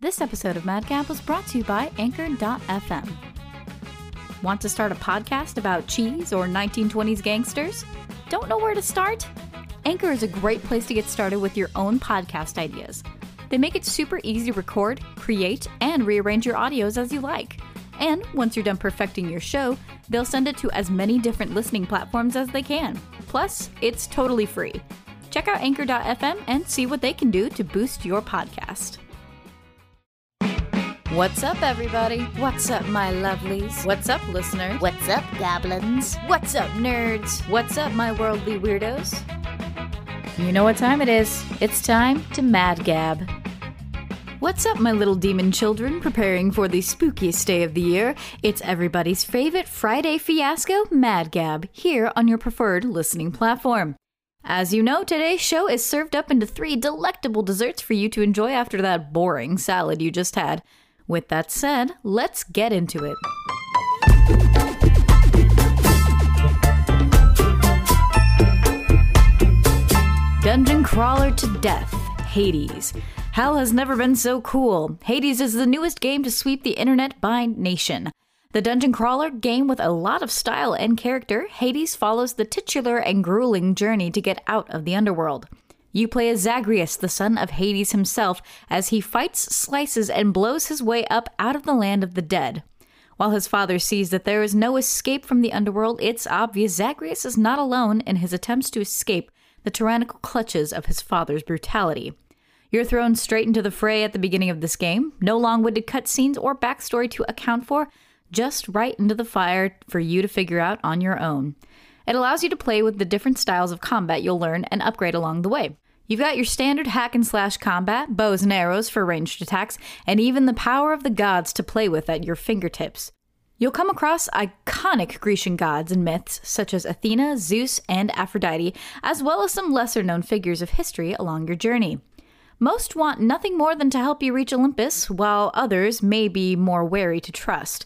This episode of Mad Gab was brought to you by Anchor.fm. Want to start a podcast about cheese or 1920s gangsters? Don't know where to start? Anchor is a great place to get started with your own podcast ideas. They make it super easy to record, create, and rearrange your audios as you like. And once you're done perfecting your show, they'll send it to as many different listening platforms as they can. Plus, it's totally free. Check out Anchor.fm and see what they can do to boost your podcast. What's up, everybody? What's up, my lovelies? What's up, listeners? What's up, goblins? What's up, nerds? What's up, my worldly weirdos? You know what time it is. It's time to Mad Gab. What's up, my little demon children, preparing for the spookiest day of the year? It's everybody's favorite Friday fiasco, Mad Gab, here on your preferred listening platform. As you know, today's show is served up into three delectable desserts for you to enjoy after that boring salad you just had. With that said, let's get into it. Dungeon crawler to death, Hades. Hell has never been so cool. Hades is the newest game to sweep the internet by nation. The dungeon crawler game with a lot of style and character, Hades follows the titular and grueling journey to get out of the underworld. You play as Zagreus, the son of Hades himself, as he fights, slices, and blows his way up out of the land of the dead. While his father sees that there is no escape from the underworld, it's obvious Zagreus is not alone in his attempts to escape the tyrannical clutches of his father's brutality. You're thrown straight into the fray at the beginning of this game, no long winded cutscenes or backstory to account for, just right into the fire for you to figure out on your own. It allows you to play with the different styles of combat you'll learn and upgrade along the way. You've got your standard hack and slash combat, bows and arrows for ranged attacks, and even the power of the gods to play with at your fingertips. You'll come across iconic Grecian gods and myths such as Athena, Zeus, and Aphrodite, as well as some lesser known figures of history along your journey. Most want nothing more than to help you reach Olympus, while others may be more wary to trust.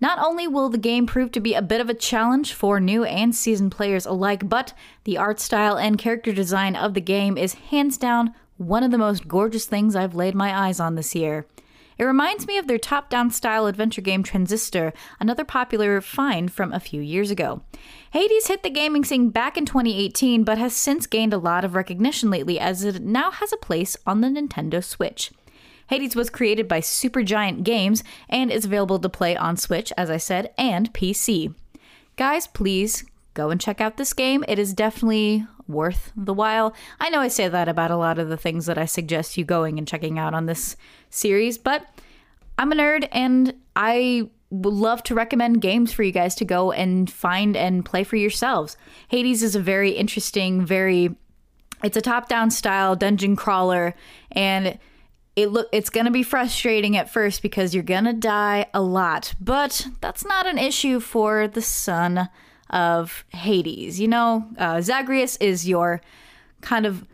Not only will the game prove to be a bit of a challenge for new and seasoned players alike, but the art style and character design of the game is hands down one of the most gorgeous things I've laid my eyes on this year. It reminds me of their top down style adventure game Transistor, another popular find from a few years ago. Hades hit the gaming scene back in 2018, but has since gained a lot of recognition lately as it now has a place on the Nintendo Switch. Hades was created by Supergiant Games and is available to play on Switch, as I said, and PC. Guys, please go and check out this game. It is definitely worth the while. I know I say that about a lot of the things that I suggest you going and checking out on this series, but I'm a nerd and I would love to recommend games for you guys to go and find and play for yourselves. Hades is a very interesting, very it's a top-down style dungeon crawler and it look it's going to be frustrating at first because you're going to die a lot, but that's not an issue for the son of Hades. You know, uh, Zagreus is your kind of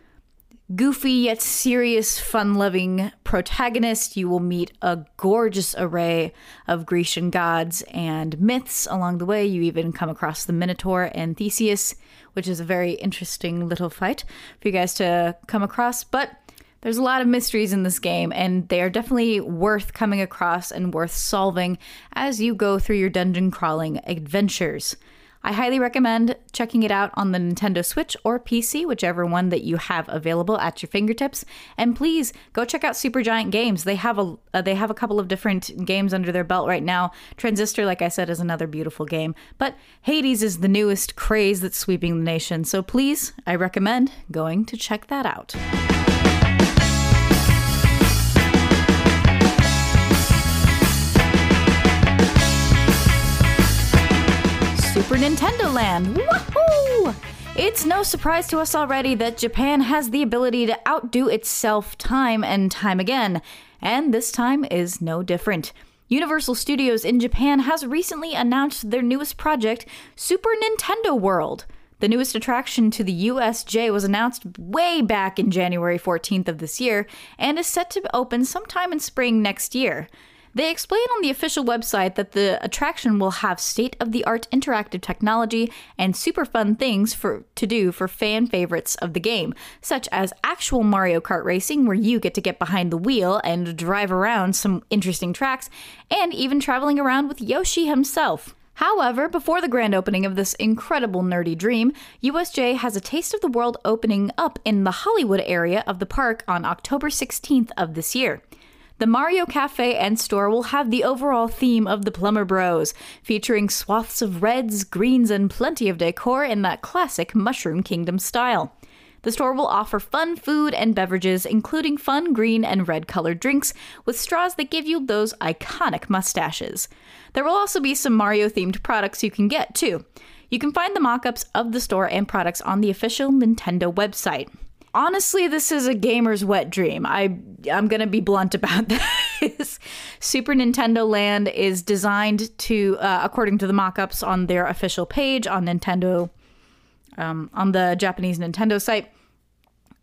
goofy yet serious, fun loving protagonist. You will meet a gorgeous array of Grecian gods and myths along the way. You even come across the Minotaur and Theseus, which is a very interesting little fight for you guys to come across. But there's a lot of mysteries in this game, and they are definitely worth coming across and worth solving as you go through your dungeon crawling adventures. I highly recommend checking it out on the Nintendo Switch or PC, whichever one that you have available at your fingertips. And please go check out Supergiant Games. They have a uh, they have a couple of different games under their belt right now. Transistor, like I said, is another beautiful game, but Hades is the newest craze that's sweeping the nation. So please, I recommend going to check that out. Super Nintendo Land. Woohoo! It's no surprise to us already that Japan has the ability to outdo itself time and time again, and this time is no different. Universal Studios in Japan has recently announced their newest project, Super Nintendo World. The newest attraction to the USJ was announced way back in January 14th of this year and is set to open sometime in spring next year. They explain on the official website that the attraction will have state of the art interactive technology and super fun things for to do for fan favorites of the game, such as actual Mario Kart racing where you get to get behind the wheel and drive around some interesting tracks, and even traveling around with Yoshi himself. However, before the grand opening of this incredible nerdy dream, USJ has a Taste of the World opening up in the Hollywood area of the park on October 16th of this year. The Mario Cafe and store will have the overall theme of the Plumber Bros, featuring swaths of reds, greens, and plenty of decor in that classic Mushroom Kingdom style. The store will offer fun food and beverages, including fun green and red colored drinks with straws that give you those iconic mustaches. There will also be some Mario themed products you can get too. You can find the mock ups of the store and products on the official Nintendo website. Honestly, this is a gamer's wet dream. I I'm gonna be blunt about this. Super Nintendo Land is designed to, uh, according to the mock-ups on their official page on Nintendo, um, on the Japanese Nintendo site.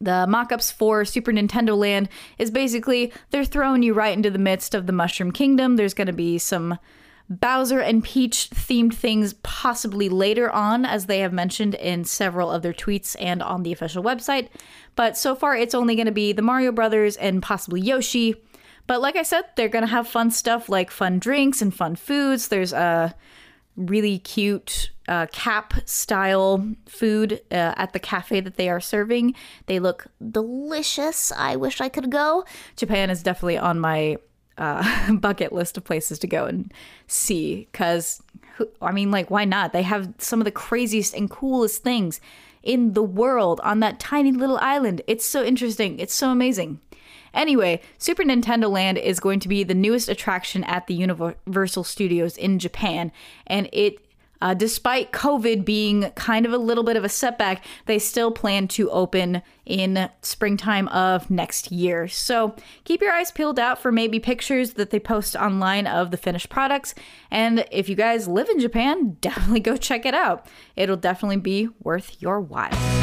The mock-ups for Super Nintendo Land is basically they're throwing you right into the midst of the Mushroom Kingdom. There's going to be some Bowser and Peach themed things possibly later on, as they have mentioned in several of their tweets and on the official website. But so far, it's only going to be the Mario Brothers and possibly Yoshi. But like I said, they're going to have fun stuff like fun drinks and fun foods. There's a really cute uh, cap style food uh, at the cafe that they are serving. They look delicious. I wish I could go. Japan is definitely on my uh, bucket list of places to go and see because I mean, like, why not? They have some of the craziest and coolest things in the world on that tiny little island. It's so interesting. It's so amazing. Anyway, Super Nintendo Land is going to be the newest attraction at the Universal Studios in Japan, and it uh, despite COVID being kind of a little bit of a setback, they still plan to open in springtime of next year. So keep your eyes peeled out for maybe pictures that they post online of the finished products. And if you guys live in Japan, definitely go check it out. It'll definitely be worth your while.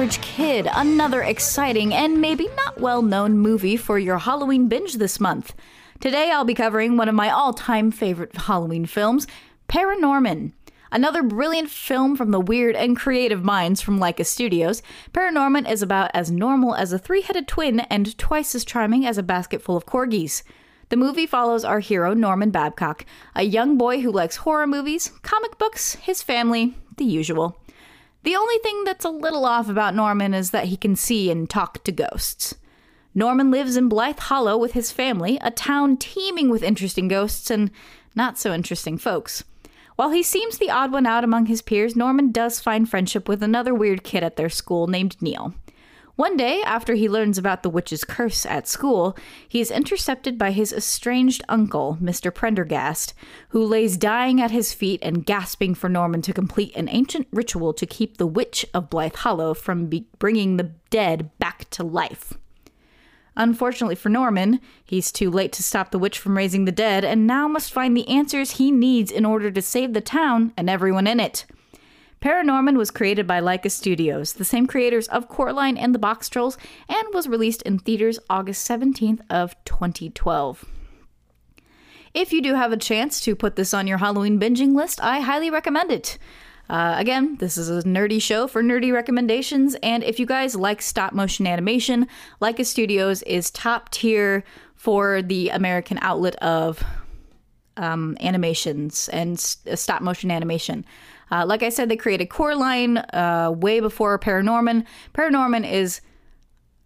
Average Kid, another exciting and maybe not well known movie for your Halloween binge this month. Today I'll be covering one of my all time favorite Halloween films, Paranorman. Another brilliant film from the weird and creative minds from Laika Studios, Paranorman is about as normal as a three headed twin and twice as charming as a basket full of corgis. The movie follows our hero, Norman Babcock, a young boy who likes horror movies, comic books, his family, the usual. The only thing that's a little off about Norman is that he can see and talk to ghosts. Norman lives in Blythe Hollow with his family, a town teeming with interesting ghosts and not so interesting folks. While he seems the odd one out among his peers, Norman does find friendship with another weird kid at their school named Neil. One day, after he learns about the witch's curse at school, he is intercepted by his estranged uncle, Mr. Prendergast, who lays dying at his feet and gasping for Norman to complete an ancient ritual to keep the witch of Blythe Hollow from be- bringing the dead back to life. Unfortunately for Norman, he's too late to stop the witch from raising the dead and now must find the answers he needs in order to save the town and everyone in it. Paranorman was created by Laika Studios, the same creators of Coraline and the Box Trolls, and was released in theaters August 17th of 2012. If you do have a chance to put this on your Halloween binging list, I highly recommend it. Uh, again, this is a nerdy show for nerdy recommendations, and if you guys like stop motion animation, Laika Studios is top tier for the American outlet of um, animations and stop motion animation. Uh, like I said, they created Coraline uh, way before Paranorman. Paranorman is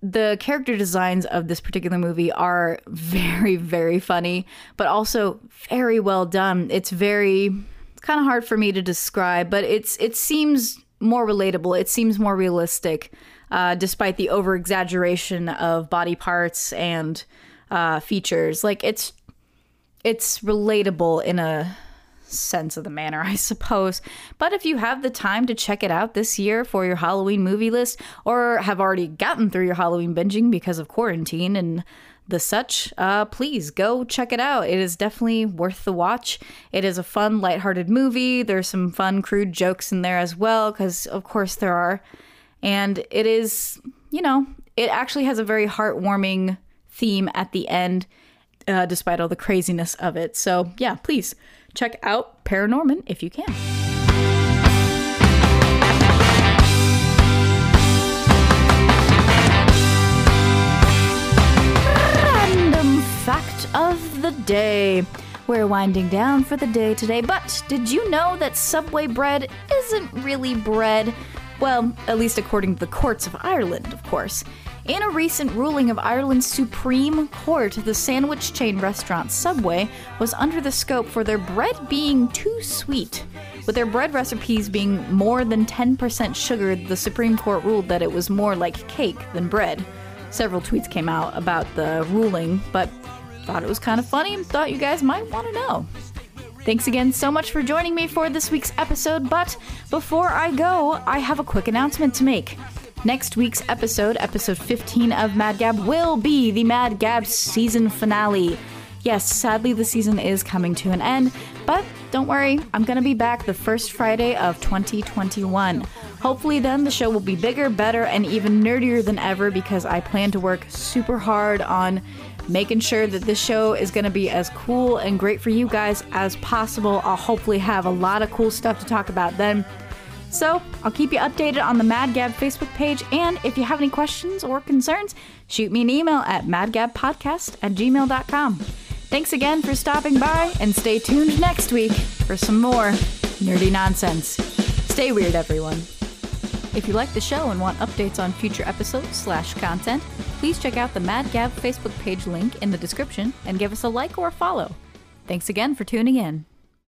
the character designs of this particular movie are very, very funny, but also very well done. It's very it's kind of hard for me to describe, but it's it seems more relatable. It seems more realistic, uh, despite the over exaggeration of body parts and uh, features. Like it's it's relatable in a sense of the manner, I suppose. But if you have the time to check it out this year for your Halloween movie list, or have already gotten through your Halloween binging because of quarantine and the such, uh, please go check it out. It is definitely worth the watch. It is a fun, lighthearted movie. There's some fun, crude jokes in there as well, because of course there are. And it is, you know, it actually has a very heartwarming theme at the end, uh, despite all the craziness of it. So, yeah, please check out Paranorman if you can. Random fact of the day. We're winding down for the day today, but did you know that Subway bread isn't really bread? Well, at least according to the courts of Ireland, of course. In a recent ruling of Ireland's Supreme Court, the sandwich chain restaurant Subway was under the scope for their bread being too sweet. With their bread recipes being more than 10% sugared, the Supreme Court ruled that it was more like cake than bread. Several tweets came out about the ruling, but thought it was kind of funny and thought you guys might want to know. Thanks again so much for joining me for this week's episode, but before I go, I have a quick announcement to make. Next week's episode, episode 15 of Mad Gab, will be the Mad Gab season finale. Yes, sadly, the season is coming to an end, but don't worry, I'm going to be back the first Friday of 2021. Hopefully, then the show will be bigger, better, and even nerdier than ever because I plan to work super hard on making sure that this show is going to be as cool and great for you guys as possible. I'll hopefully have a lot of cool stuff to talk about then. So, I'll keep you updated on the Mad Gab Facebook page, and if you have any questions or concerns, shoot me an email at madgabpodcast at gmail.com. Thanks again for stopping by, and stay tuned next week for some more nerdy nonsense. Stay weird, everyone. If you like the show and want updates on future episodes slash content, please check out the Mad Gab Facebook page link in the description and give us a like or a follow. Thanks again for tuning in.